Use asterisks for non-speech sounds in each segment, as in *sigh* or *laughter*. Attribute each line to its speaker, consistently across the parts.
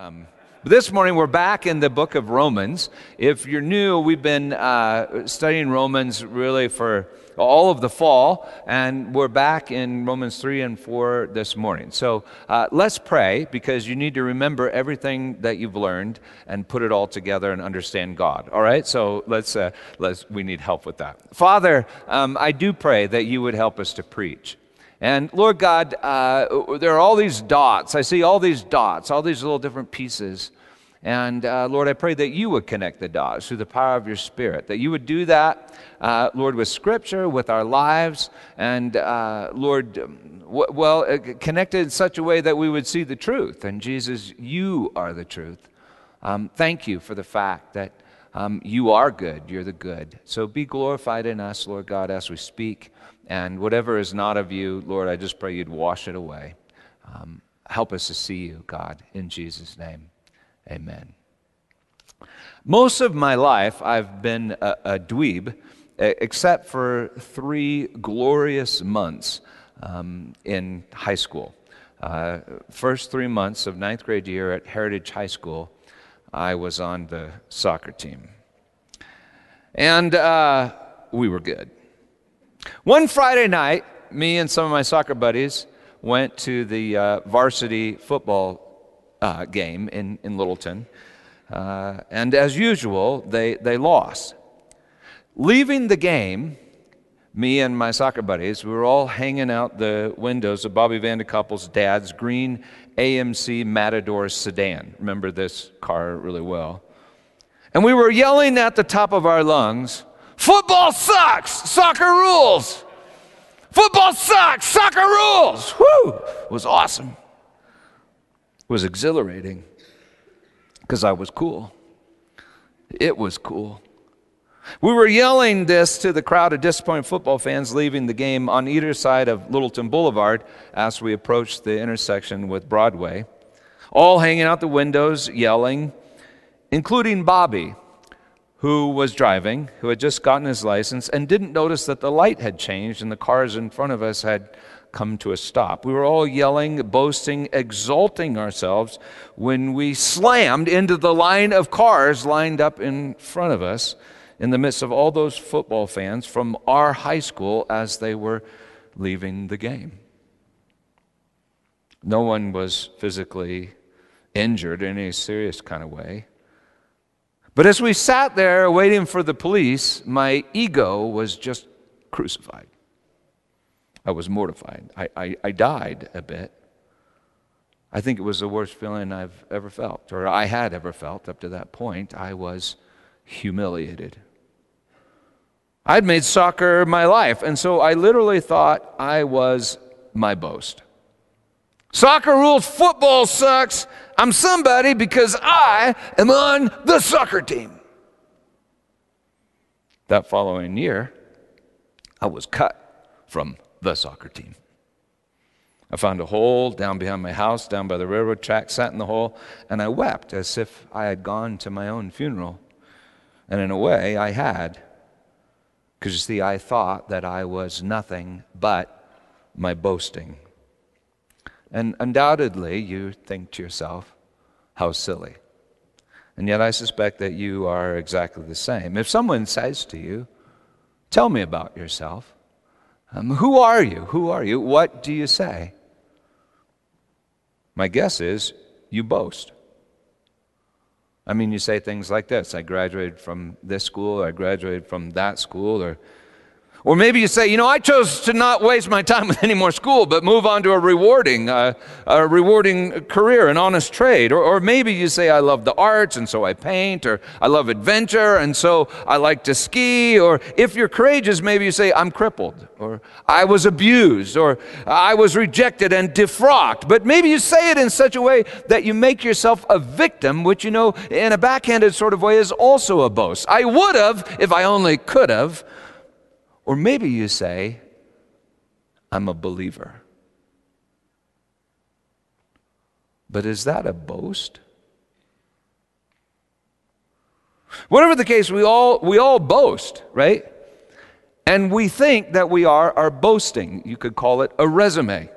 Speaker 1: Um, this morning we're back in the book of Romans. If you're new, we've been uh, studying Romans really for all of the fall, and we're back in Romans 3 and 4 this morning. So uh, let's pray because you need to remember everything that you've learned and put it all together and understand God. All right? So let's, uh, let's we need help with that. Father, um, I do pray that you would help us to preach. And Lord God, uh, there are all these dots. I see all these dots, all these little different pieces. And uh, Lord, I pray that you would connect the dots through the power of your Spirit, that you would do that, uh, Lord, with Scripture, with our lives, and uh, Lord, w- well, uh, connected in such a way that we would see the truth. And Jesus, you are the truth. Um, thank you for the fact that um, you are good. You're the good. So be glorified in us, Lord God, as we speak. And whatever is not of you, Lord, I just pray you'd wash it away. Um, help us to see you, God, in Jesus' name. Amen. Most of my life, I've been a, a dweeb, except for three glorious months um, in high school. Uh, first three months of ninth grade year at Heritage High School, I was on the soccer team. And uh, we were good. One Friday night, me and some of my soccer buddies went to the uh, varsity football uh, game in, in Littleton. Uh, and as usual, they, they lost. Leaving the game, me and my soccer buddies, we were all hanging out the windows of Bobby Vanderkoppel's dad's green AMC Matador sedan. Remember this car really well. And we were yelling at the top of our lungs, Football sucks. Soccer rules. Football sucks. Soccer rules. Whoo! It was awesome. It was exhilarating because I was cool. It was cool. We were yelling this to the crowd of disappointed football fans leaving the game on either side of Littleton Boulevard as we approached the intersection with Broadway, all hanging out the windows, yelling, including Bobby, who was driving, who had just gotten his license, and didn't notice that the light had changed and the cars in front of us had come to a stop. We were all yelling, boasting, exalting ourselves when we slammed into the line of cars lined up in front of us in the midst of all those football fans from our high school as they were leaving the game. No one was physically injured in any serious kind of way. But as we sat there waiting for the police, my ego was just crucified. I was mortified. I, I, I, died a bit. I think it was the worst feeling I've ever felt, or I had ever felt up to that point. I was humiliated. I'd made soccer my life, and so I literally thought I was my boast. Soccer rules, football sucks. I'm somebody because I am on the soccer team. That following year, I was cut from the soccer team. I found a hole down behind my house, down by the railroad track, sat in the hole, and I wept as if I had gone to my own funeral. And in a way, I had. Because you see, I thought that I was nothing but my boasting. And undoubtedly, you think to yourself, how silly. And yet, I suspect that you are exactly the same. If someone says to you, Tell me about yourself, um, who are you? Who are you? What do you say? My guess is you boast. I mean, you say things like this I graduated from this school, I graduated from that school, or or maybe you say, you know, I chose to not waste my time with any more school, but move on to a rewarding, uh, a rewarding career, an honest trade. Or, or maybe you say, I love the arts, and so I paint, or I love adventure, and so I like to ski. Or if you're courageous, maybe you say, I'm crippled, or I was abused, or I was rejected and defrocked. But maybe you say it in such a way that you make yourself a victim, which, you know, in a backhanded sort of way is also a boast. I would have if I only could have. Or maybe you say, I'm a believer. But is that a boast? Whatever the case, we all, we all boast, right? And we think that we are, are boasting. You could call it a resume.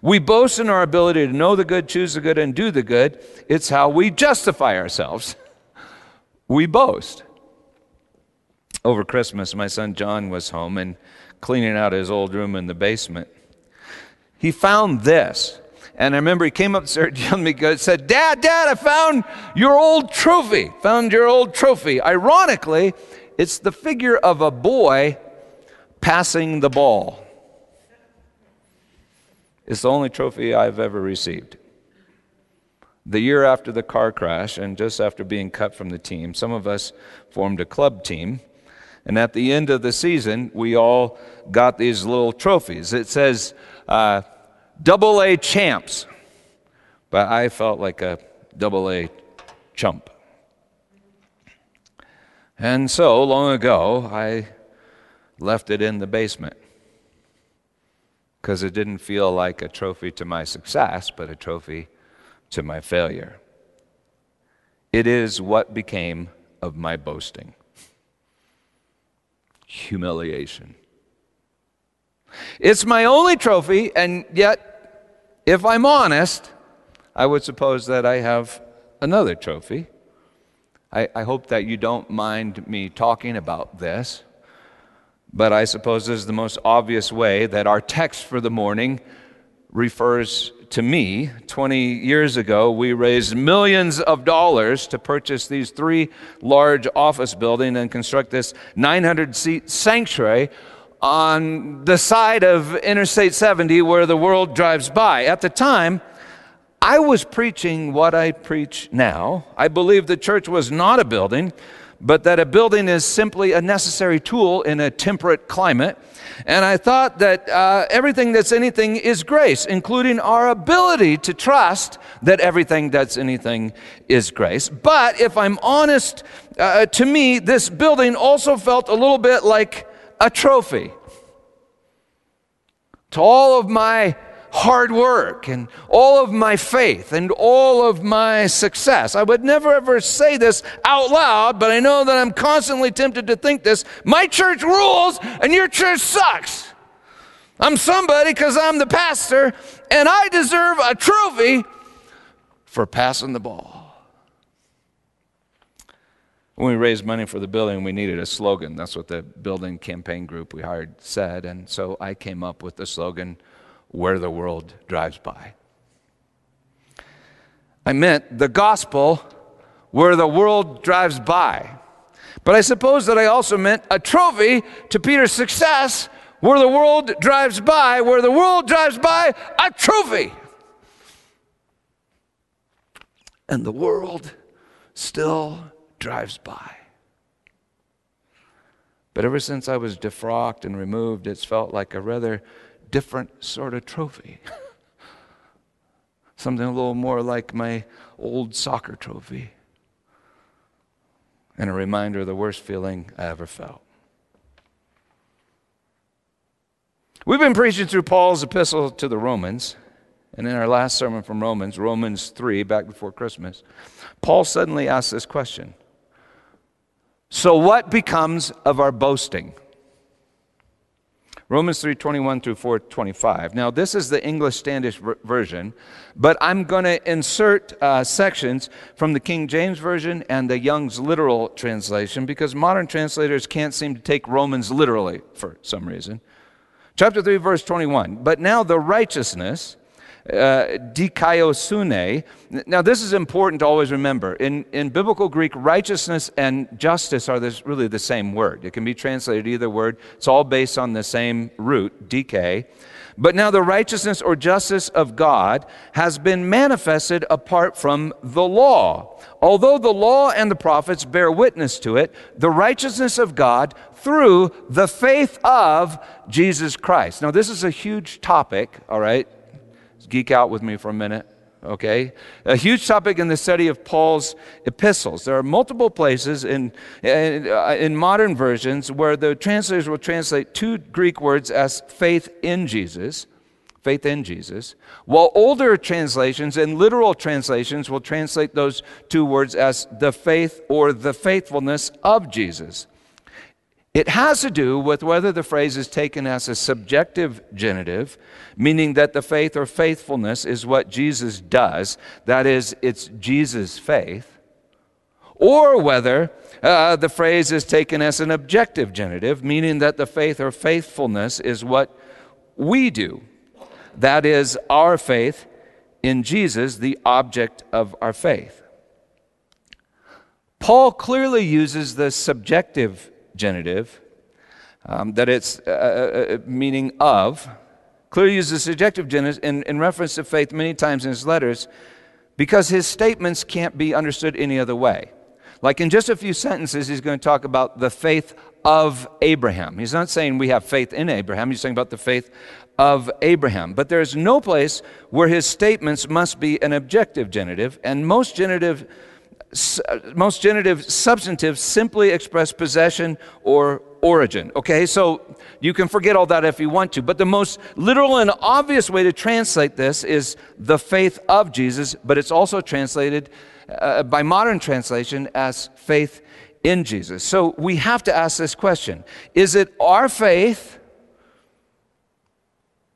Speaker 1: We boast in our ability to know the good, choose the good, and do the good. It's how we justify ourselves. *laughs* We boast. Over Christmas, my son John was home and cleaning out his old room in the basement. He found this. And I remember he came upstairs to *laughs* me and said, Dad, Dad, I found your old trophy. Found your old trophy. Ironically, it's the figure of a boy passing the ball. It's the only trophy I've ever received. The year after the car crash, and just after being cut from the team, some of us formed a club team. And at the end of the season, we all got these little trophies. It says, uh, double A champs. But I felt like a double A chump. And so, long ago, I left it in the basement because it didn't feel like a trophy to my success, but a trophy to my failure. It is what became of my boasting humiliation. It's my only trophy, and yet, if I'm honest, I would suppose that I have another trophy. I, I hope that you don't mind me talking about this. But I suppose this is the most obvious way that our text for the morning refers to me. 20 years ago, we raised millions of dollars to purchase these three large office buildings and construct this 900 seat sanctuary on the side of Interstate 70 where the world drives by. At the time, I was preaching what I preach now. I believe the church was not a building but that a building is simply a necessary tool in a temperate climate. And I thought that uh, everything that's anything is grace, including our ability to trust that everything that's anything is grace. But if I'm honest, uh, to me, this building also felt a little bit like a trophy. To all of my hard work and all of my faith and all of my success. I would never ever say this out loud, but I know that I'm constantly tempted to think this. My church rules and your church sucks. I'm somebody because I'm the pastor and I deserve a trophy for passing the ball. When we raised money for the building, we needed a slogan. That's what the building campaign group we hired said. And so I came up with the slogan where the world drives by. I meant the gospel where the world drives by. But I suppose that I also meant a trophy to Peter's success where the world drives by, where the world drives by, a trophy. And the world still drives by. But ever since I was defrocked and removed, it's felt like a rather different sort of trophy. *laughs* Something a little more like my old soccer trophy. And a reminder of the worst feeling I ever felt. We've been preaching through Paul's epistle to the Romans. And in our last sermon from Romans, Romans 3, back before Christmas, Paul suddenly asks this question So, what becomes of our boasting? Romans 3 21 through 4 25. Now, this is the English Standard Version, but I'm going to insert uh, sections from the King James Version and the Young's Literal Translation because modern translators can't seem to take Romans literally for some reason. Chapter 3, verse 21. But now the righteousness uh, dikaiosune. Now, this is important to always remember. In, in biblical Greek, righteousness and justice are this, really the same word. It can be translated either word. It's all based on the same root, dike. But now the righteousness or justice of God has been manifested apart from the law. Although the law and the prophets bear witness to it, the righteousness of God through the faith of Jesus Christ. Now, this is a huge topic, all right? Geek out with me for a minute, okay? A huge topic in the study of Paul's epistles. There are multiple places in, in, uh, in modern versions where the translators will translate two Greek words as faith in Jesus faith in Jesus, while older translations and literal translations will translate those two words as the faith or the faithfulness of Jesus. It has to do with whether the phrase is taken as a subjective genitive, meaning that the faith or faithfulness is what Jesus does, that is, it's Jesus' faith, or whether uh, the phrase is taken as an objective genitive, meaning that the faith or faithfulness is what we do, that is, our faith in Jesus, the object of our faith. Paul clearly uses the subjective genitive, um, that it's uh, uh, uh, meaning of, clearly uses the subjective genitive in, in reference to faith many times in his letters because his statements can't be understood any other way. Like in just a few sentences, he's going to talk about the faith of Abraham. He's not saying we have faith in Abraham, he's saying about the faith of Abraham. But there's no place where his statements must be an objective genitive, and most genitive most genitive substantives simply express possession or origin. Okay, so you can forget all that if you want to, but the most literal and obvious way to translate this is the faith of Jesus, but it's also translated uh, by modern translation as faith in Jesus. So we have to ask this question Is it our faith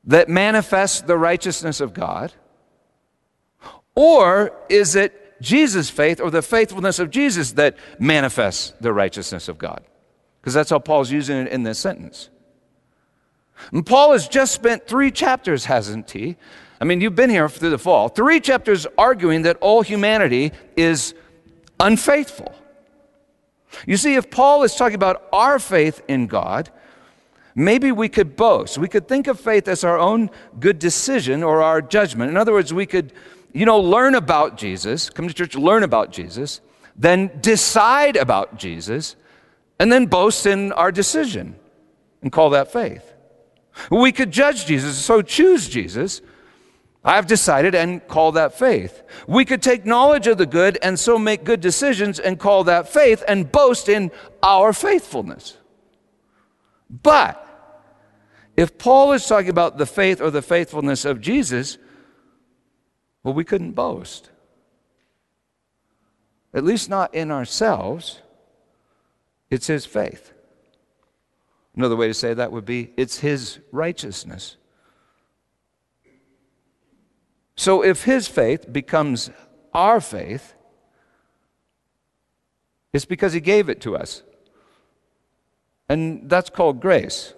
Speaker 1: that manifests the righteousness of God? Or is it Jesus' faith or the faithfulness of Jesus that manifests the righteousness of God. Because that's how Paul's using it in this sentence. And Paul has just spent three chapters, hasn't he? I mean, you've been here through the fall. Three chapters arguing that all humanity is unfaithful. You see, if Paul is talking about our faith in God, maybe we could boast. We could think of faith as our own good decision or our judgment. In other words, we could you know, learn about Jesus, come to church, learn about Jesus, then decide about Jesus, and then boast in our decision and call that faith. We could judge Jesus, so choose Jesus. I've decided and call that faith. We could take knowledge of the good and so make good decisions and call that faith and boast in our faithfulness. But if Paul is talking about the faith or the faithfulness of Jesus, well, we couldn't boast. At least not in ourselves. It's His faith. Another way to say that would be it's His righteousness. So if His faith becomes our faith, it's because He gave it to us. And that's called grace.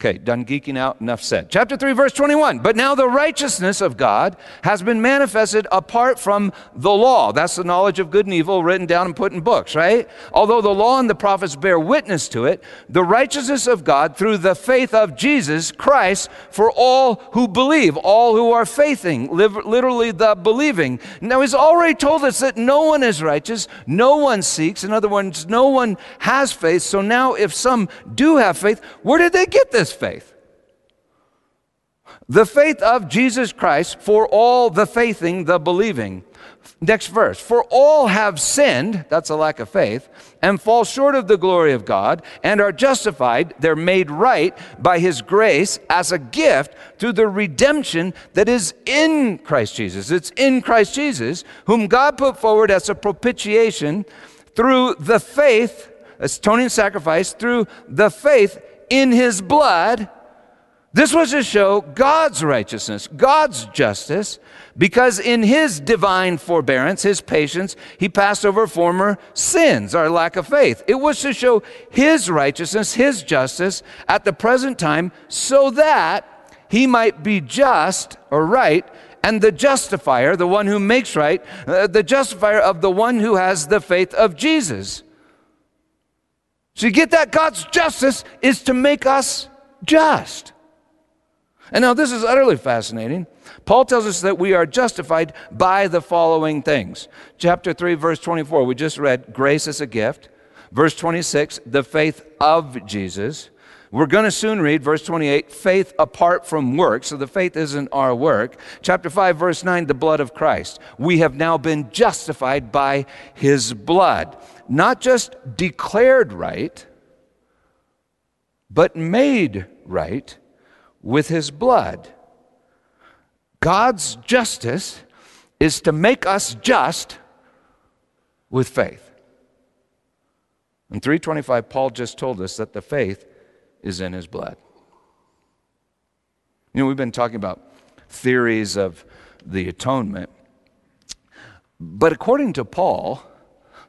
Speaker 1: Okay, done geeking out, enough said. Chapter 3, verse 21. But now the righteousness of God has been manifested apart from the law. That's the knowledge of good and evil written down and put in books, right? Although the law and the prophets bear witness to it, the righteousness of God through the faith of Jesus Christ for all who believe, all who are faithing, literally the believing. Now, he's already told us that no one is righteous, no one seeks. In other words, no one has faith. So now, if some do have faith, where did they get this faith. The faith of Jesus Christ for all the faithing, the believing. Next verse. For all have sinned, that's a lack of faith, and fall short of the glory of God, and are justified, they're made right by his grace as a gift through the redemption that is in Christ Jesus. It's in Christ Jesus, whom God put forward as a propitiation through the faith, atoning sacrifice, through the faith in his blood. This was to show God's righteousness, God's justice, because in his divine forbearance, his patience, he passed over former sins, our lack of faith. It was to show his righteousness, his justice at the present time, so that he might be just or right and the justifier, the one who makes right, uh, the justifier of the one who has the faith of Jesus. So you get that? God's justice is to make us just. And now this is utterly fascinating. Paul tells us that we are justified by the following things. Chapter 3, verse 24, we just read grace is a gift. Verse 26, the faith of Jesus. We're going to soon read verse 28, faith apart from work. So the faith isn't our work. Chapter 5, verse 9, the blood of Christ. We have now been justified by his blood not just declared right, but made right with his blood. God's justice is to make us just with faith. In 325, Paul just told us that the faith is in his blood. You know, we've been talking about theories of the atonement. But according to Paul,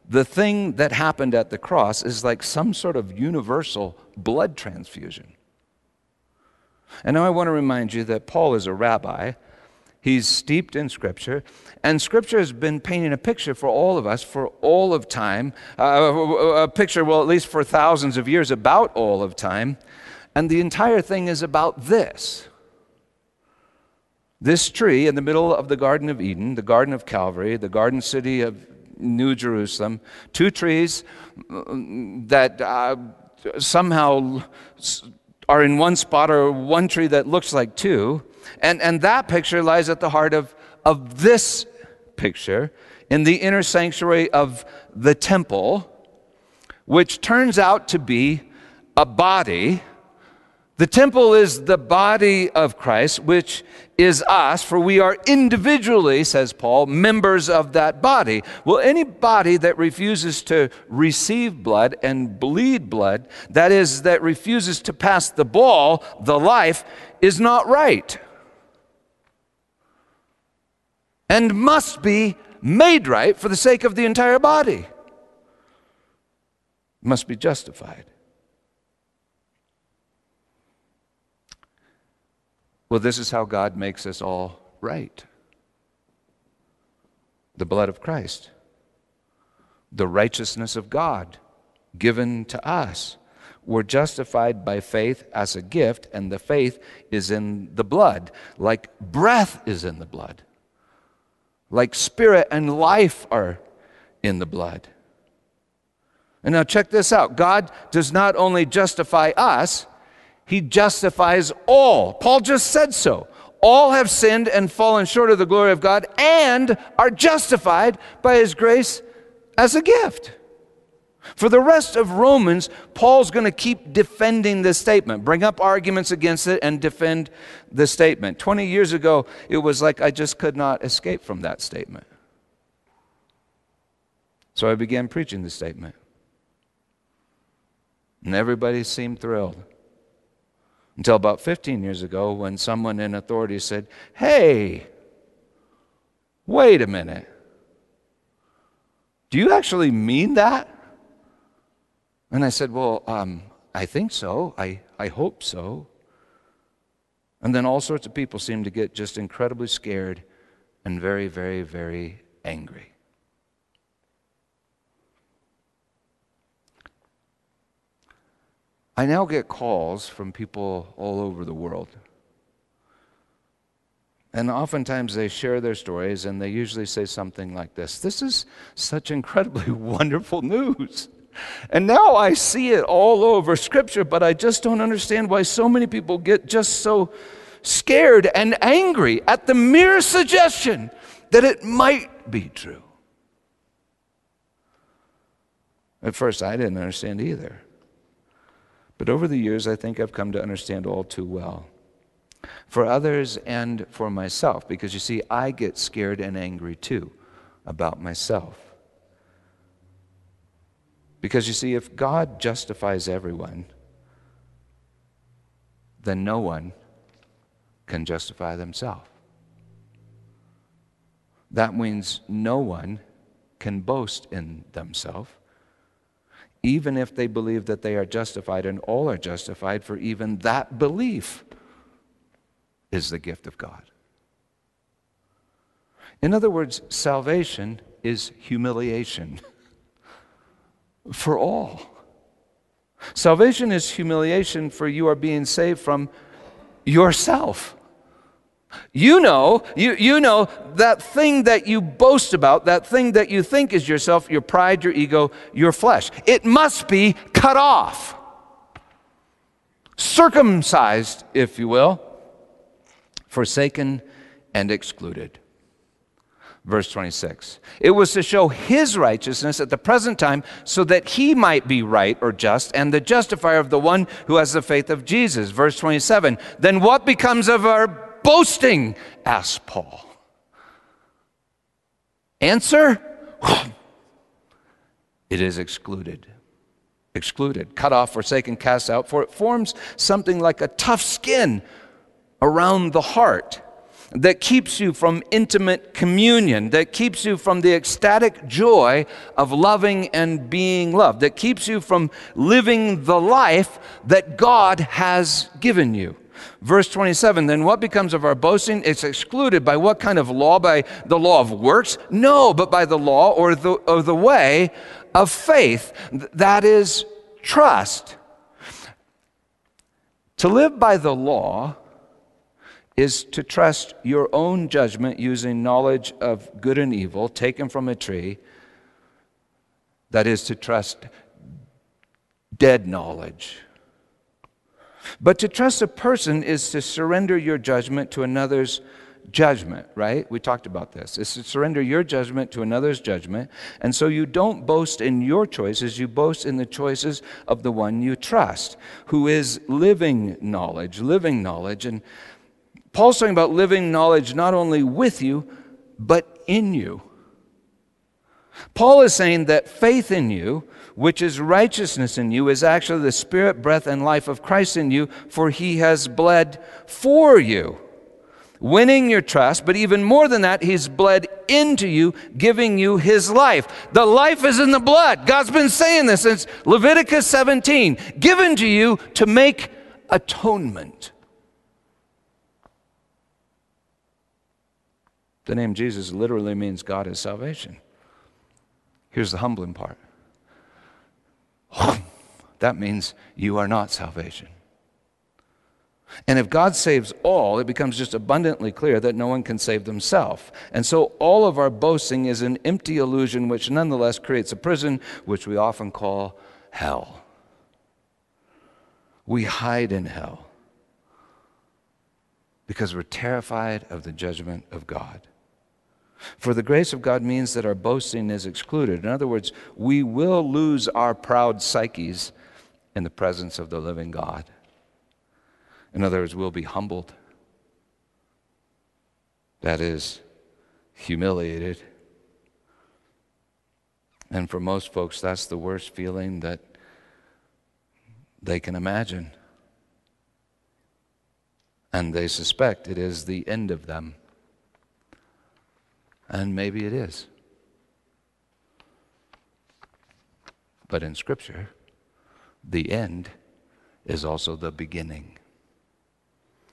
Speaker 1: the thing that happened at the cross is like some sort of universal blood transfusion. And now I want to remind you that Paul is a rabbi. He's steeped in Scripture, and Scripture has been painting a picture for all of us for all of time, uh, a picture, well, at least for thousands of years, about all of time. And the entire thing is about this this tree in the middle of the Garden of Eden, the Garden of Calvary, the garden city of New Jerusalem, two trees that uh, somehow are in one spot or one tree that looks like two. And, and that picture lies at the heart of, of this picture in the inner sanctuary of the temple, which turns out to be a body the temple is the body of Christ, which is us, for we are individually, says Paul, members of that body. Well, any body that refuses to receive blood and bleed blood, that is, that refuses to pass the ball, the life, is not right. And must be made right for the sake of the entire body. Must be justified. Well, this is how God makes us all right. The blood of Christ, the righteousness of God given to us. We're justified by faith as a gift, and the faith is in the blood, like breath is in the blood, like spirit and life are in the blood. And now, check this out. God does not only justify us, he justifies all. Paul just said so. All have sinned and fallen short of the glory of God and are justified by his grace as a gift. For the rest of Romans, Paul's going to keep defending this statement, bring up arguments against it, and defend the statement. 20 years ago, it was like I just could not escape from that statement. So I began preaching the statement. And everybody seemed thrilled. Until about 15 years ago, when someone in authority said, Hey, wait a minute. Do you actually mean that? And I said, Well, um, I think so. I, I hope so. And then all sorts of people seemed to get just incredibly scared and very, very, very angry. I now get calls from people all over the world. And oftentimes they share their stories and they usually say something like this This is such incredibly *laughs* wonderful news. And now I see it all over Scripture, but I just don't understand why so many people get just so scared and angry at the mere suggestion that it might be true. At first, I didn't understand either. But over the years, I think I've come to understand all too well. For others and for myself, because you see, I get scared and angry too about myself. Because you see, if God justifies everyone, then no one can justify themselves. That means no one can boast in themselves even if they believe that they are justified, and all are justified, for even that belief is the gift of God. In other words, salvation is humiliation *laughs* for all. Salvation is humiliation for you are being saved from yourself. You know, you, you know that thing that you boast about, that thing that you think is yourself, your pride, your ego, your flesh. It must be cut off. Circumcised, if you will, forsaken and excluded. Verse 26. It was to show his righteousness at the present time so that he might be right or just and the justifier of the one who has the faith of Jesus. Verse 27. Then what becomes of our boasting? asked Paul. Answer *sighs* it is excluded. excluded, cut off, forsaken, cast out, for it forms something like a tough skin around the heart that keeps you from intimate communion, that keeps you from the ecstatic joy of loving and being loved, that keeps you from living the life that God has given you. Verse 27 Then what becomes of our boasting? It's excluded by what kind of law? By the law of works? No, but by the law or the, or the way of faith. That is trust. To live by the law is to trust your own judgment using knowledge of good and evil taken from a tree. That is to trust dead knowledge. But to trust a person is to surrender your judgment to another's judgment, right? We talked about this. It's to surrender your judgment to another's judgment. And so you don't boast in your choices, you boast in the choices of the one you trust, who is living knowledge, living knowledge. And Paul's talking about living knowledge not only with you, but in you. Paul is saying that faith in you, which is righteousness in you, is actually the spirit, breath, and life of Christ in you, for he has bled for you, winning your trust. But even more than that, he's bled into you, giving you his life. The life is in the blood. God's been saying this since Leviticus 17, given to you to make atonement. The name Jesus literally means God is salvation. Here's the humbling part *sighs* that means you are not salvation. And if God saves all, it becomes just abundantly clear that no one can save themselves. And so all of our boasting is an empty illusion which nonetheless creates a prison, which we often call hell. We hide in hell because we're terrified of the judgment of God. For the grace of God means that our boasting is excluded. In other words, we will lose our proud psyches in the presence of the living God. In other words, we'll be humbled. That is, humiliated. And for most folks, that's the worst feeling that they can imagine. And they suspect it is the end of them. And maybe it is. But in Scripture, the end is also the beginning.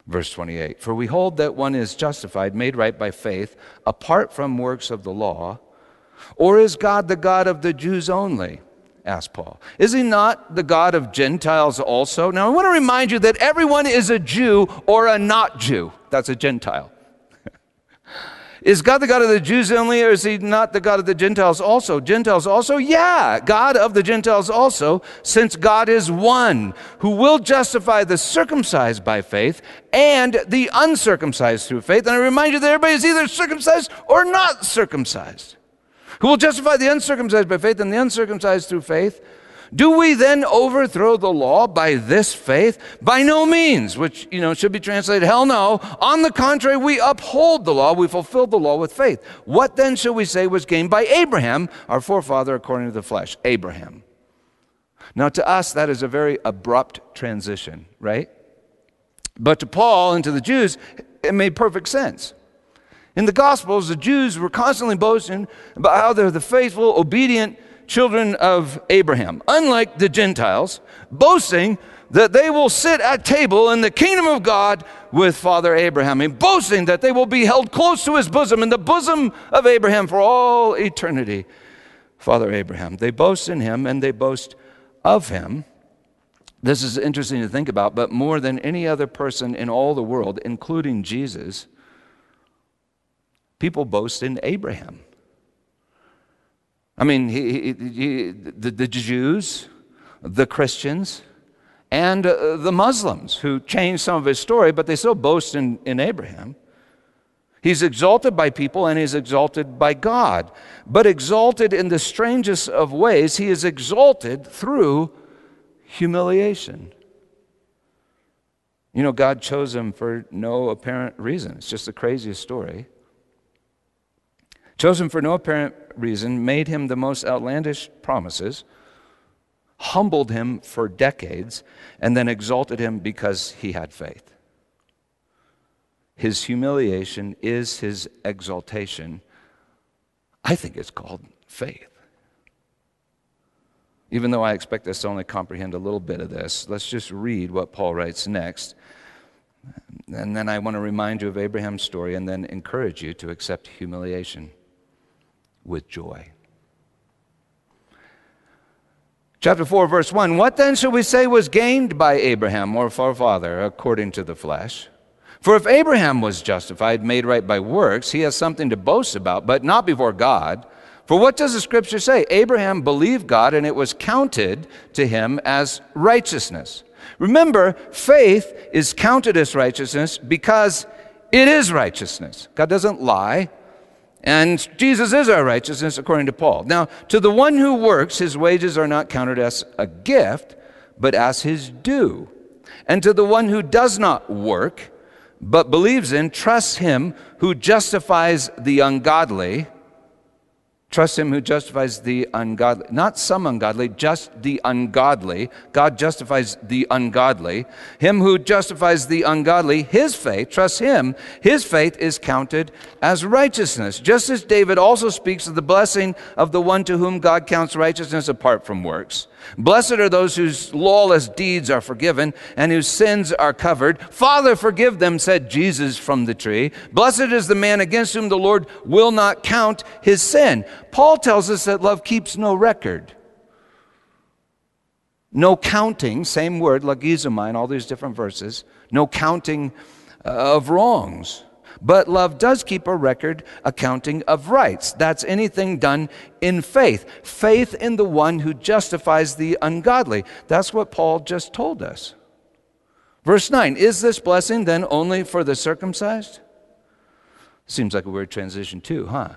Speaker 1: Verse 28 For we hold that one is justified, made right by faith, apart from works of the law. Or is God the God of the Jews only? asked Paul. Is he not the God of Gentiles also? Now, I want to remind you that everyone is a Jew or a not Jew. That's a Gentile. Is God the God of the Jews only, or is he not the God of the Gentiles also? Gentiles also? Yeah, God of the Gentiles also, since God is one, who will justify the circumcised by faith and the uncircumcised through faith. And I remind you that everybody is either circumcised or not circumcised. Who will justify the uncircumcised by faith and the uncircumcised through faith? Do we then overthrow the law by this faith? By no means, which, you know, should be translated, hell no. On the contrary, we uphold the law. We fulfill the law with faith. What then shall we say was gained by Abraham, our forefather according to the flesh? Abraham. Now, to us, that is a very abrupt transition, right? But to Paul and to the Jews, it made perfect sense. In the Gospels, the Jews were constantly boasting about how they're the faithful, obedient, children of Abraham, unlike the Gentiles, boasting that they will sit at table in the kingdom of God with Father Abraham, and boasting that they will be held close to his bosom, in the bosom of Abraham for all eternity. Father Abraham. They boast in him and they boast of him. This is interesting to think about, but more than any other person in all the world, including Jesus, people boast in Abraham. I mean, he, he, he, the, the, Jews, the Christians, and uh, the Muslims who changed some of his story, but they still boast in, in Abraham. He's exalted by people and he's exalted by God. But exalted in the strangest of ways, he is exalted through humiliation. You know, God chose him for no apparent reason. It's just the craziest story. Chose him for no apparent reason, made him the most outlandish promises, humbled him for decades, and then exalted him because he had faith. His humiliation is his exaltation. I think it's called faith. Even though I expect us to only comprehend a little bit of this, let's just read what Paul writes next. And then I want to remind you of Abraham's story and then encourage you to accept humiliation with joy. Chapter 4, verse 1 What then shall we say was gained by Abraham or forefather according to the flesh? For if Abraham was justified, made right by works, he has something to boast about, but not before God. For what does the scripture say? Abraham believed God, and it was counted to him as righteousness. Remember, faith is counted as righteousness because it is righteousness. God doesn't lie, and Jesus is our righteousness, according to Paul. Now, to the one who works, his wages are not counted as a gift, but as his due. And to the one who does not work, but believes in, trusts him who justifies the ungodly. Trust him who justifies the ungodly. Not some ungodly, just the ungodly. God justifies the ungodly. Him who justifies the ungodly, his faith, trust him, his faith is counted as righteousness. Just as David also speaks of the blessing of the one to whom God counts righteousness apart from works. Blessed are those whose lawless deeds are forgiven and whose sins are covered. Father, forgive them, said Jesus from the tree. Blessed is the man against whom the Lord will not count his sin. Paul tells us that love keeps no record. No counting, same word, logizomai, all these different verses. No counting uh, of wrongs. But love does keep a record accounting of rights. That's anything done in faith. Faith in the one who justifies the ungodly. That's what Paul just told us. Verse 9 Is this blessing then only for the circumcised? Seems like a weird transition, too, huh?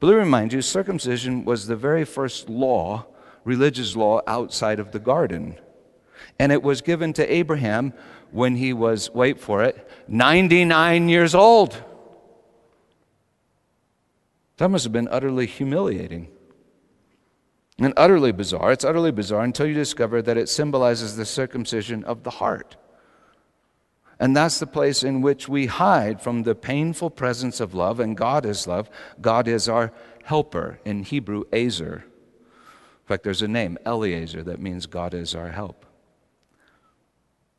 Speaker 1: But let me remind you circumcision was the very first law, religious law, outside of the garden. And it was given to Abraham when he was, wait for it, 99 years old. That must have been utterly humiliating and utterly bizarre. It's utterly bizarre until you discover that it symbolizes the circumcision of the heart. And that's the place in which we hide from the painful presence of love, and God is love. God is our helper. In Hebrew, Azer. In fact, there's a name, Eliezer, that means God is our help.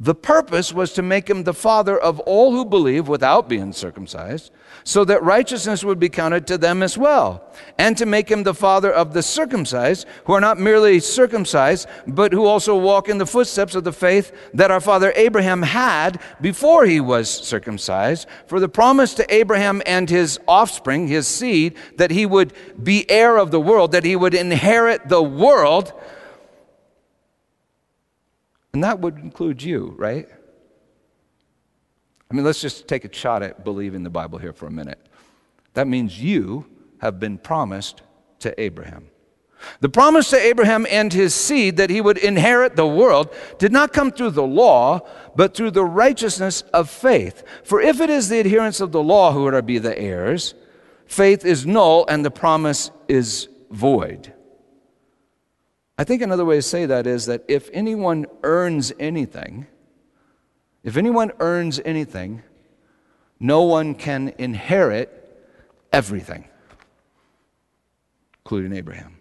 Speaker 1: The purpose was to make him the father of all who believe without being circumcised, so that righteousness would be counted to them as well, and to make him the father of the circumcised, who are not merely circumcised, but who also walk in the footsteps of the faith that our father Abraham had before he was circumcised. For the promise to Abraham and his offspring, his seed, that he would be heir of the world, that he would inherit the world, and that would include you, right? I mean, let's just take a shot at believing the Bible here for a minute. That means you have been promised to Abraham. The promise to Abraham and his seed that he would inherit the world did not come through the law, but through the righteousness of faith. For if it is the adherents of the law who are to be the heirs, faith is null and the promise is void. I think another way to say that is that if anyone earns anything, if anyone earns anything, no one can inherit everything, including Abraham.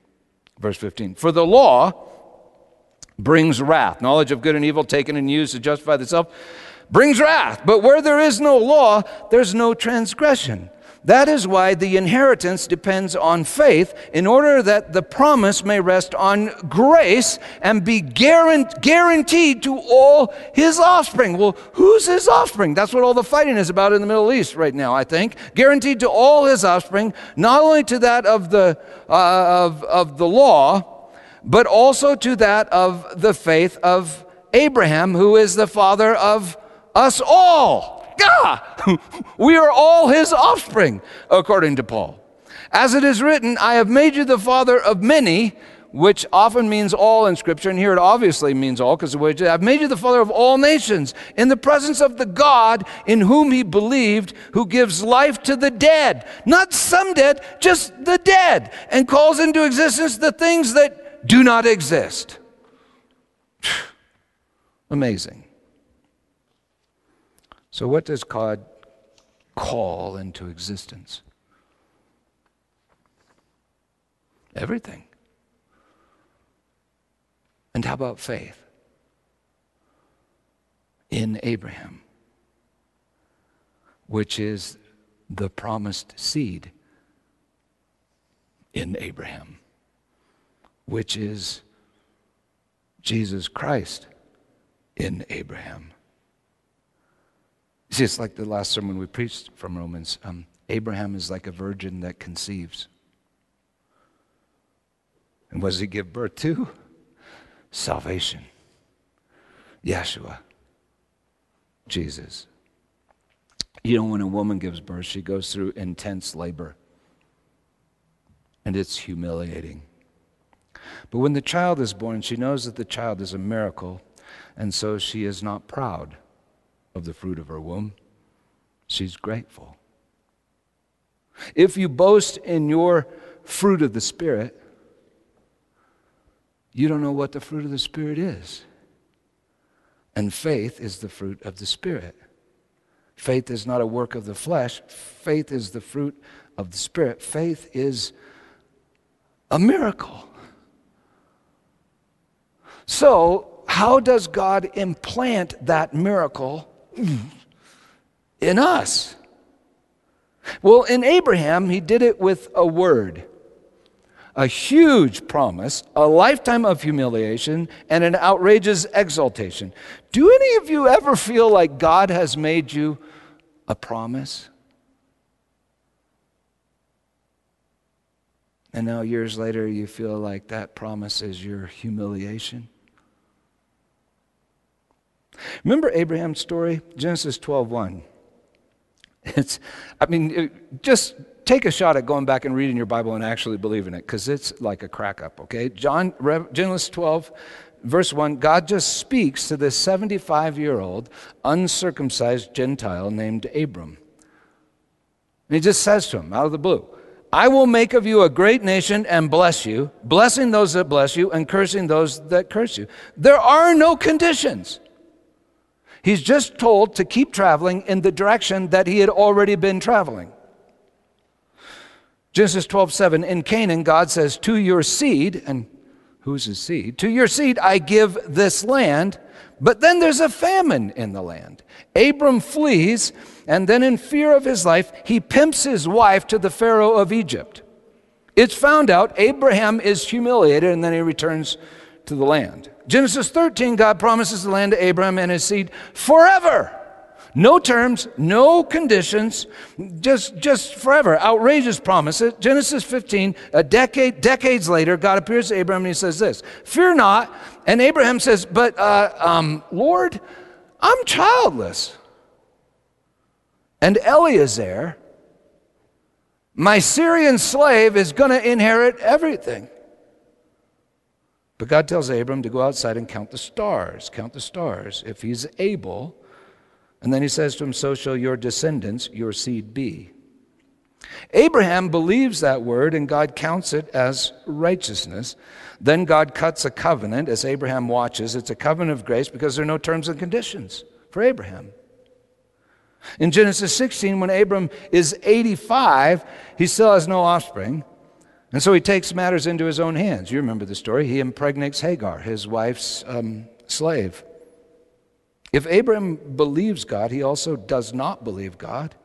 Speaker 1: Verse 15 For the law brings wrath. Knowledge of good and evil taken and used to justify itself brings wrath. But where there is no law, there's no transgression. That is why the inheritance depends on faith, in order that the promise may rest on grace and be guaranteed to all his offspring. Well, who's his offspring? That's what all the fighting is about in the Middle East right now, I think. Guaranteed to all his offspring, not only to that of the, uh, of, of the law, but also to that of the faith of Abraham, who is the father of us all. Gah! *laughs* we are all his offspring, according to Paul. As it is written, I have made you the father of many, which often means all in Scripture, and here it obviously means all because the way I've made you the father of all nations in the presence of the God in whom he believed, who gives life to the dead. Not some dead, just the dead, and calls into existence the things that do not exist. *sighs* Amazing. So, what does God call into existence? Everything. And how about faith? In Abraham, which is the promised seed in Abraham, which is Jesus Christ in Abraham. See, it's like the last sermon we preached from Romans. Um, Abraham is like a virgin that conceives. And what does he give birth to? Salvation. Yeshua. Jesus. You know, when a woman gives birth, she goes through intense labor. And it's humiliating. But when the child is born, she knows that the child is a miracle, and so she is not proud of the fruit of her womb. She's grateful. If you boast in your fruit of the Spirit, you don't know what the fruit of the Spirit is. And faith is the fruit of the Spirit. Faith is not a work of the flesh, faith is the fruit of the Spirit. Faith is a miracle. So, how does God implant that miracle in us? Well, in Abraham, he did it with a word a huge promise, a lifetime of humiliation, and an outrageous exaltation. Do any of you ever feel like God has made you a promise? And now, years later, you feel like that promise is your humiliation? Remember Abraham's story? Genesis 12 1. It's, I mean, it, just take a shot at going back and reading your Bible and actually believing it because it's like a crack up, okay? John, Genesis 12, verse 1 God just speaks to this 75 year old uncircumcised Gentile named Abram. And he just says to him out of the blue, I will make of you a great nation and bless you, blessing those that bless you and cursing those that curse you. There are no conditions. He's just told to keep traveling in the direction that he had already been traveling. Genesis 12, 7, in Canaan, God says, To your seed, and who's his seed? To your seed I give this land, but then there's a famine in the land. Abram flees, and then in fear of his life, he pimps his wife to the Pharaoh of Egypt. It's found out Abraham is humiliated, and then he returns to the land. Genesis 13, God promises the land to Abraham and his seed forever. No terms, no conditions, just, just forever. Outrageous promises. Genesis 15, a decade, decades later, God appears to Abraham and he says this Fear not. And Abraham says, But uh, um, Lord, I'm childless. And Eliezer, my Syrian slave, is going to inherit everything. But God tells Abram to go outside and count the stars, count the stars. If he's able, and then he says to him, So shall your descendants, your seed, be. Abraham believes that word, and God counts it as righteousness. Then God cuts a covenant as Abraham watches. It's a covenant of grace because there are no terms and conditions for Abraham. In Genesis 16, when Abram is 85, he still has no offspring. And so he takes matters into his own hands. You remember the story. He impregnates Hagar, his wife's um, slave. If Abraham believes God, he also does not believe God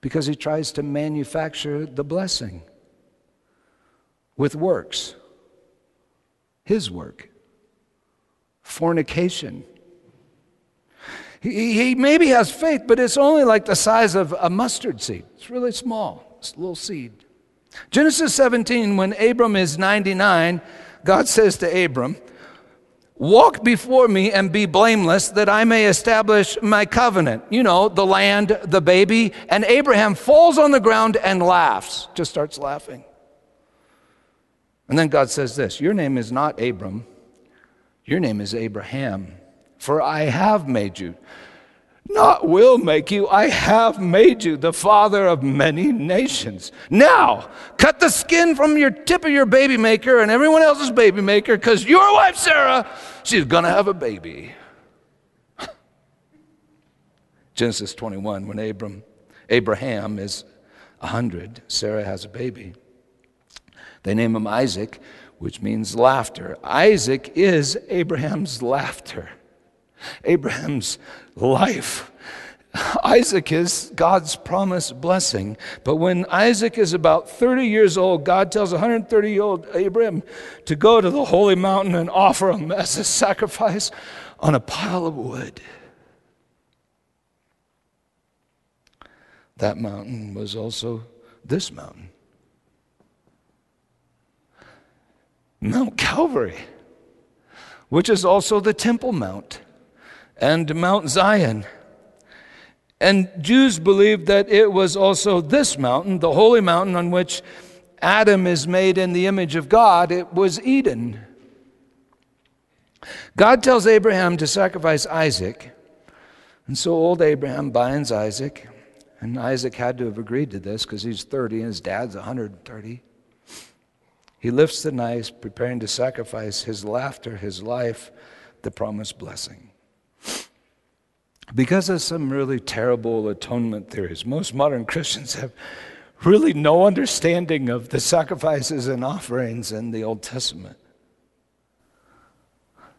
Speaker 1: because he tries to manufacture the blessing with works, his work, fornication. He, he maybe has faith, but it's only like the size of a mustard seed. It's really small, it's a little seed. Genesis 17, when Abram is 99, God says to Abram, Walk before me and be blameless, that I may establish my covenant. You know, the land, the baby. And Abraham falls on the ground and laughs, just starts laughing. And then God says this Your name is not Abram, your name is Abraham, for I have made you not will make you, I have made you the father of many nations. Now, cut the skin from your tip of your baby maker and everyone else's baby maker, because your wife Sarah, she's going to have a baby. *laughs* Genesis 21, when Abram, Abraham is 100, Sarah has a baby. They name him Isaac, which means laughter. Isaac is Abraham's laughter. Abraham's life. Isaac is God's promised blessing. But when Isaac is about 30 years old, God tells 130 year old Abraham to go to the holy mountain and offer him as a sacrifice on a pile of wood. That mountain was also this mountain Mount Calvary, which is also the Temple Mount and Mount Zion. And Jews believed that it was also this mountain, the holy mountain on which Adam is made in the image of God. It was Eden. God tells Abraham to sacrifice Isaac. And so old Abraham binds Isaac. And Isaac had to have agreed to this because he's 30 and his dad's 130. He lifts the knife, preparing to sacrifice his laughter, his life, the promised blessing. Because of some really terrible atonement theories, most modern Christians have really no understanding of the sacrifices and offerings in the Old Testament.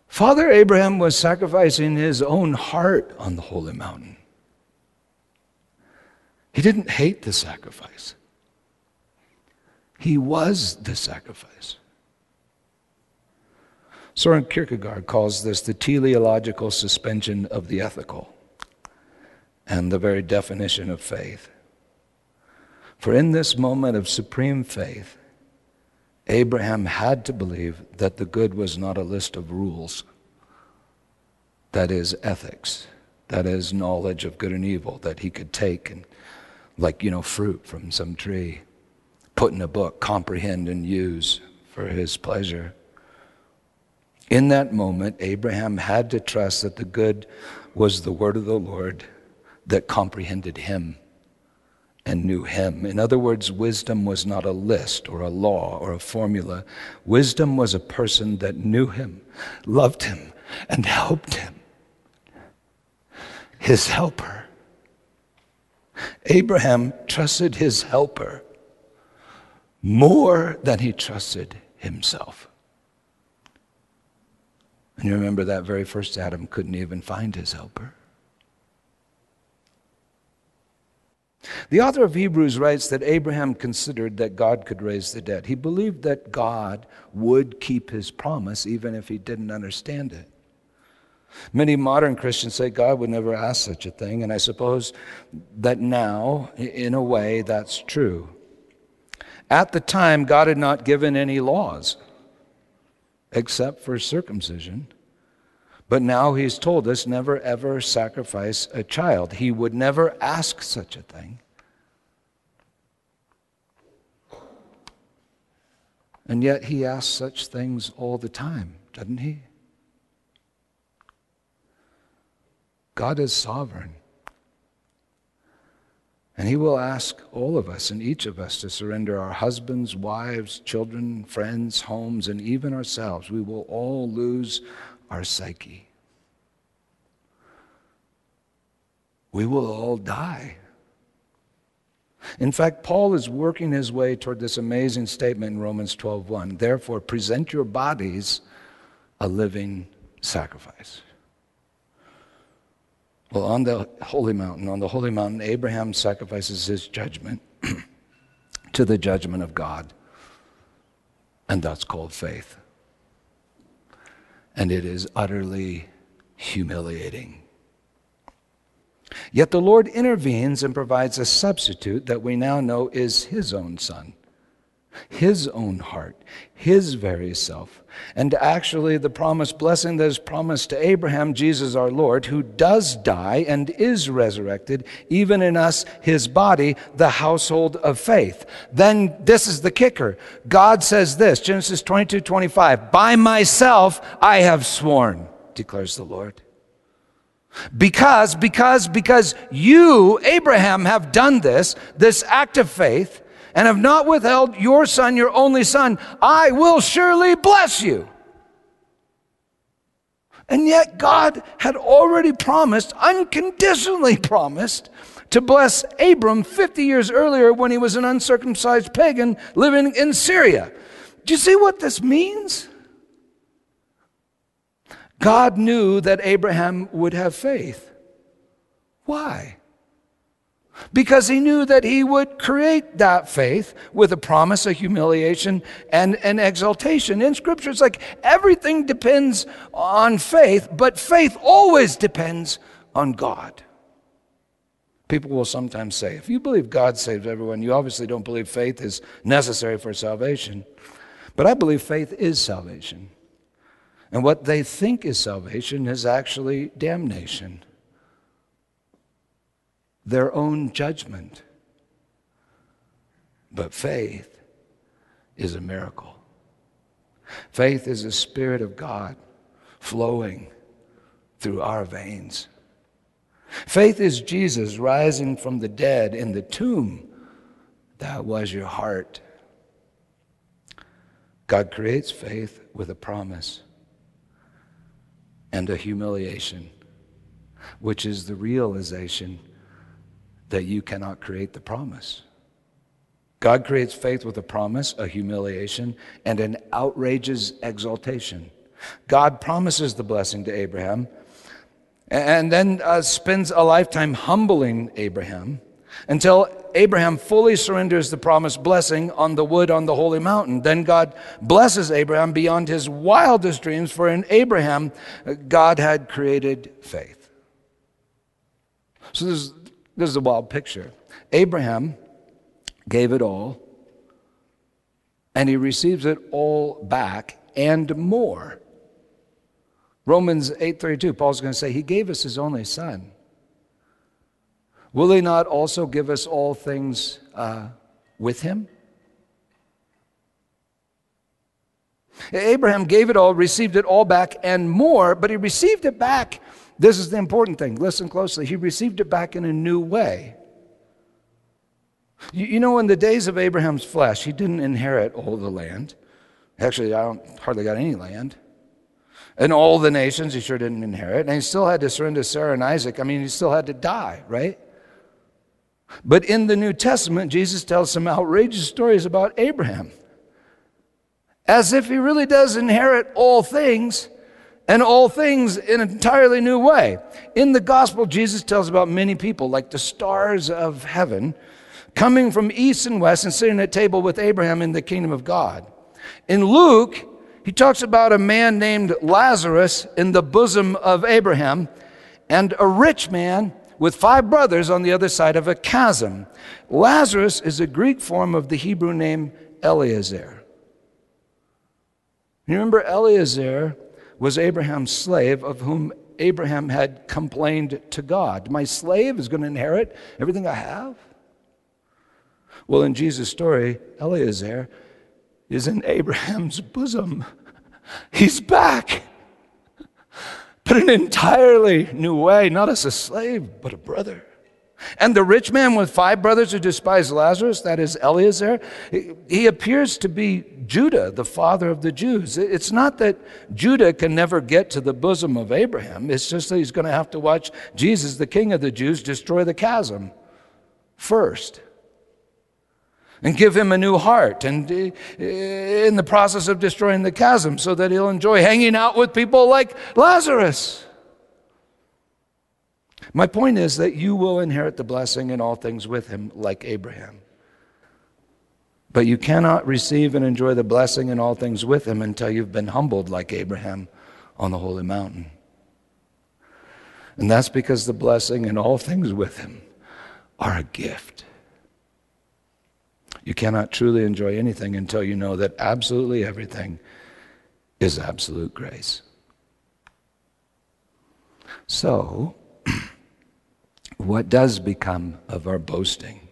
Speaker 1: Father Abraham was sacrificing his own heart on the holy mountain. He didn't hate the sacrifice, he was the sacrifice. Soren Kierkegaard calls this the teleological suspension of the ethical and the very definition of faith. For in this moment of supreme faith, Abraham had to believe that the good was not a list of rules, that is, ethics, that is, knowledge of good and evil that he could take and, like, you know, fruit from some tree, put in a book, comprehend, and use for his pleasure. In that moment, Abraham had to trust that the good was the word of the Lord that comprehended him and knew him. In other words, wisdom was not a list or a law or a formula. Wisdom was a person that knew him, loved him, and helped him. His helper. Abraham trusted his helper more than he trusted himself. And you remember that very first Adam couldn't even find his helper. The author of Hebrews writes that Abraham considered that God could raise the dead. He believed that God would keep his promise even if he didn't understand it. Many modern Christians say God would never ask such a thing, and I suppose that now, in a way, that's true. At the time, God had not given any laws except for circumcision. But now he's told us never ever sacrifice a child. He would never ask such a thing. And yet he asks such things all the time, doesn't he? God is sovereign. And he will ask all of us and each of us to surrender our husbands, wives, children, friends, homes, and even ourselves. We will all lose our psyche. We will all die. In fact, Paul is working his way toward this amazing statement in Romans 12:1. Therefore, present your bodies a living sacrifice. Well, on the holy mountain, on the holy mountain, Abraham sacrifices his judgment *clears throat* to the judgment of God. And that's called faith and it is utterly humiliating. Yet the Lord intervenes and provides a substitute that we now know is his own son,
Speaker 2: his own heart, his very self. And actually, the promised blessing that is promised to Abraham, Jesus our Lord, who does die and is resurrected, even in us, his body, the household of faith. Then this is the kicker. God says this Genesis 22 25, By myself I have sworn, declares the Lord. Because, because, because you, Abraham, have done this, this act of faith, and have not withheld your son, your only son, I will surely bless you. And yet, God had already promised, unconditionally *laughs* promised, to bless Abram 50 years earlier when he was an uncircumcised pagan living in Syria. Do you see what this means? God knew that Abraham would have faith. Why? Because he knew that he would create that faith with a promise, a humiliation, and an exaltation. In Scripture, it's like everything depends on faith, but faith always depends on God. People will sometimes say, if you believe God saves everyone, you obviously don't believe faith is necessary for salvation. But I believe faith is salvation. And what they think is salvation is actually damnation, their own judgment. But faith is a miracle. Faith is the Spirit of God flowing through our veins. Faith is Jesus rising from the dead in the tomb that was your heart. God creates faith with a promise and a humiliation, which is the realization that you cannot create the promise. God creates faith with a promise, a humiliation, and an outrageous exaltation. God promises the blessing to Abraham and then uh, spends a lifetime humbling Abraham until Abraham fully surrenders the promised blessing on the wood on the holy mountain. Then God blesses Abraham beyond his wildest dreams, for in Abraham, God had created faith. So this, is, this is a wild picture. Abraham gave it all, and he receives it all back and more. Romans 8:32 Paul's going to say he gave us his only son Will he not also give us all things uh, with him? Abraham gave it all, received it all back, and more, but he received it back. This is the important thing. Listen closely. He received it back in a new way. You, you know, in the days of Abraham's flesh, he didn't inherit all the land. Actually, I don't hardly got any land. And all the nations, he sure didn't inherit. And he still had to surrender Sarah and Isaac. I mean, he still had to die, right? But in the New Testament, Jesus tells some outrageous stories about Abraham. As if he really does inherit all things and all things in an entirely new way. In the gospel, Jesus tells about many people, like the stars of heaven, coming from east and west and sitting at table with Abraham in the kingdom of God. In Luke, he talks about a man named Lazarus in the bosom of Abraham and a rich man with five brothers on the other side of a chasm. Lazarus is a Greek form of the Hebrew name Eliezer. You remember, Eliezer was Abraham's slave, of whom Abraham had complained to God. My slave is going to inherit everything I have? Well, in Jesus' story, Eliezer is in Abraham's bosom. He's back but in an entirely new way, not as a slave, but a brother. And the rich man with five brothers who despised Lazarus, that is Eliezer, he appears to be Judah, the father of the Jews. It's not that Judah can never get to the bosom of Abraham, it's just that he's going to have to watch Jesus, the king of the Jews, destroy the chasm first and give him a new heart and uh, in the process of destroying the chasm so that he'll enjoy hanging out with people like Lazarus. My point is that you will inherit the blessing and all things with him like Abraham. But you cannot receive and enjoy the blessing and all things with him until you've been humbled like Abraham on the holy mountain. And that's because the blessing and all things with him are a gift. You cannot truly enjoy anything until you know that absolutely everything is absolute grace. So, what does become of our boasting?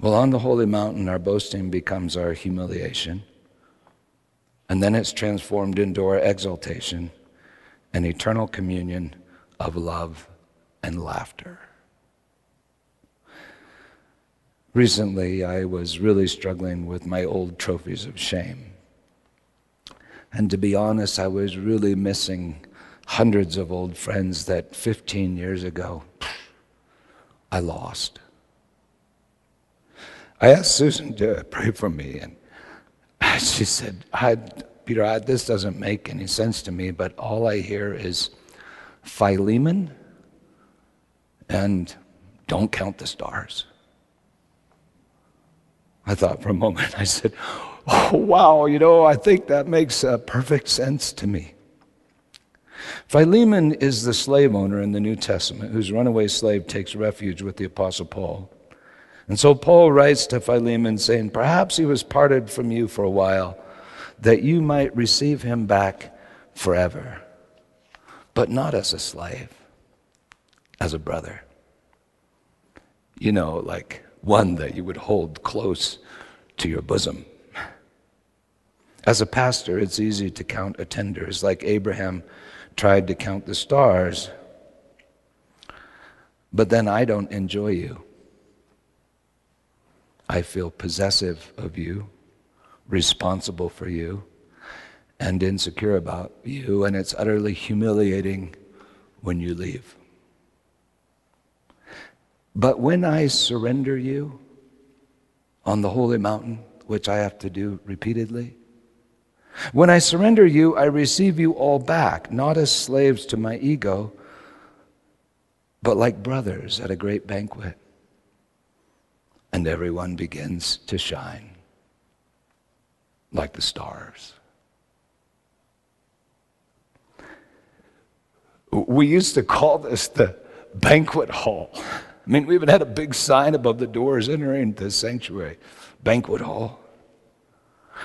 Speaker 2: Well, on the holy mountain, our boasting becomes our humiliation, and then it's transformed into our exaltation and eternal communion of love and laughter. Recently, I was really struggling with my old trophies of shame. And to be honest, I was really missing hundreds of old friends that 15 years ago I lost. I asked Susan to pray for me, and *laughs* she said, Peter, I, this doesn't make any sense to me, but all I hear is Philemon and don't count the stars. I thought for a moment, *laughs* I said, Oh, wow, you know, I think that makes uh, perfect sense to me. Philemon is the slave owner in the New Testament whose runaway slave takes refuge with the Apostle Paul. And so Paul writes to Philemon saying, Perhaps he was parted from you for a while, that you might receive him back forever, but not as a slave, as a brother. You know, like one that you would hold close to your bosom. As a pastor, it's easy to count attenders like Abraham tried to count the stars. But then I don't enjoy you. I feel possessive of you, responsible for you, and insecure about you, and it's utterly humiliating when you leave. But when I surrender you on the holy mountain, which I have to do repeatedly, when I surrender you, I receive you all back, not as slaves to my ego, but like brothers at a great banquet. And everyone begins to shine like the stars. We used to call this the banquet hall. I mean, we even had a big sign above the doors entering the sanctuary banquet hall.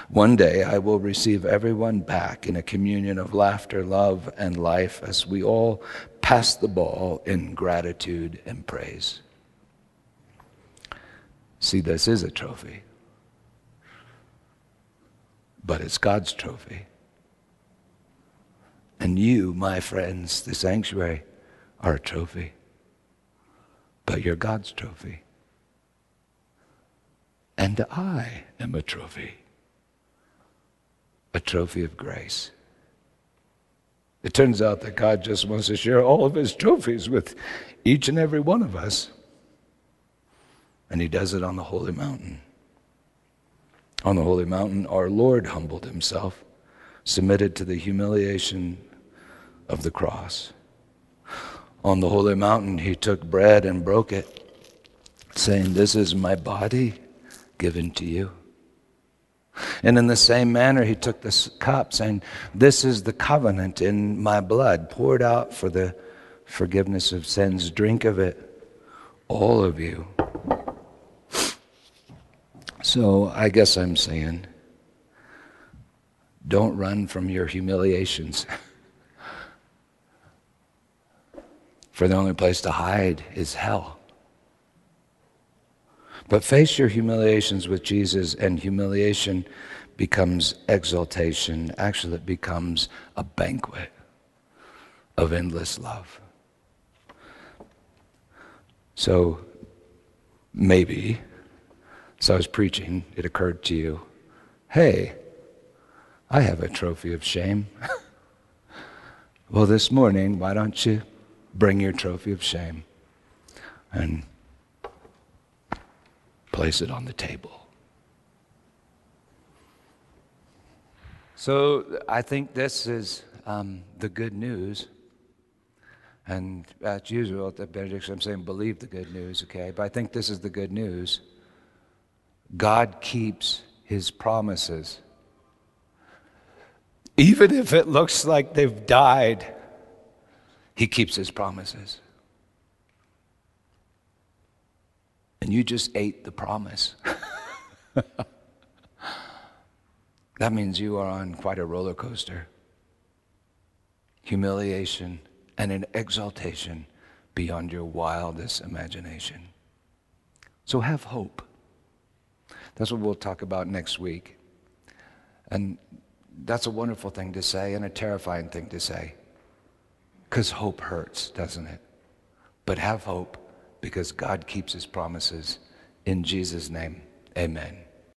Speaker 2: One day I will receive everyone back in a communion of laughter, love, and life as we all pass the ball in gratitude and praise. See, this is a trophy, but it's God's trophy. And you, my friends, the sanctuary, are a trophy, but you're God's trophy. And I am a trophy a trophy of grace. It turns out that God just wants to share all of his trophies with each and every one of us. And he does it on the holy mountain. On the holy mountain, our Lord humbled himself, submitted to the humiliation of the cross. On the holy mountain, he took bread and broke it, saying, This is my body given to you. And in the same manner, he took this cup, saying, This is the covenant in my blood, poured out for the forgiveness of sins. Drink of it, all of you. So I guess I'm saying, don't run from your humiliations. *laughs* For the only place to hide is hell. But face your humiliations with Jesus, and humiliation becomes exaltation. Actually, it becomes a banquet of endless love. So maybe, as I was preaching, it occurred to you hey, I have a trophy of shame. *laughs* well, this morning, why don't you bring your trophy of shame and place it on the table. So I think this is um, the good news. And as usual at the benediction, I'm saying believe the good news, okay? But I think this is the good news. God keeps his promises. Even if it looks like they've died, he keeps his promises. And you just ate the promise. *laughs* that means you are on quite a roller coaster. Humiliation and an exaltation beyond your wildest imagination. So have hope. That's what we'll talk about next week. And that's a wonderful thing to say and a terrifying thing to say. Because hope hurts, doesn't it? But have hope because God keeps his promises. In Jesus' name, amen.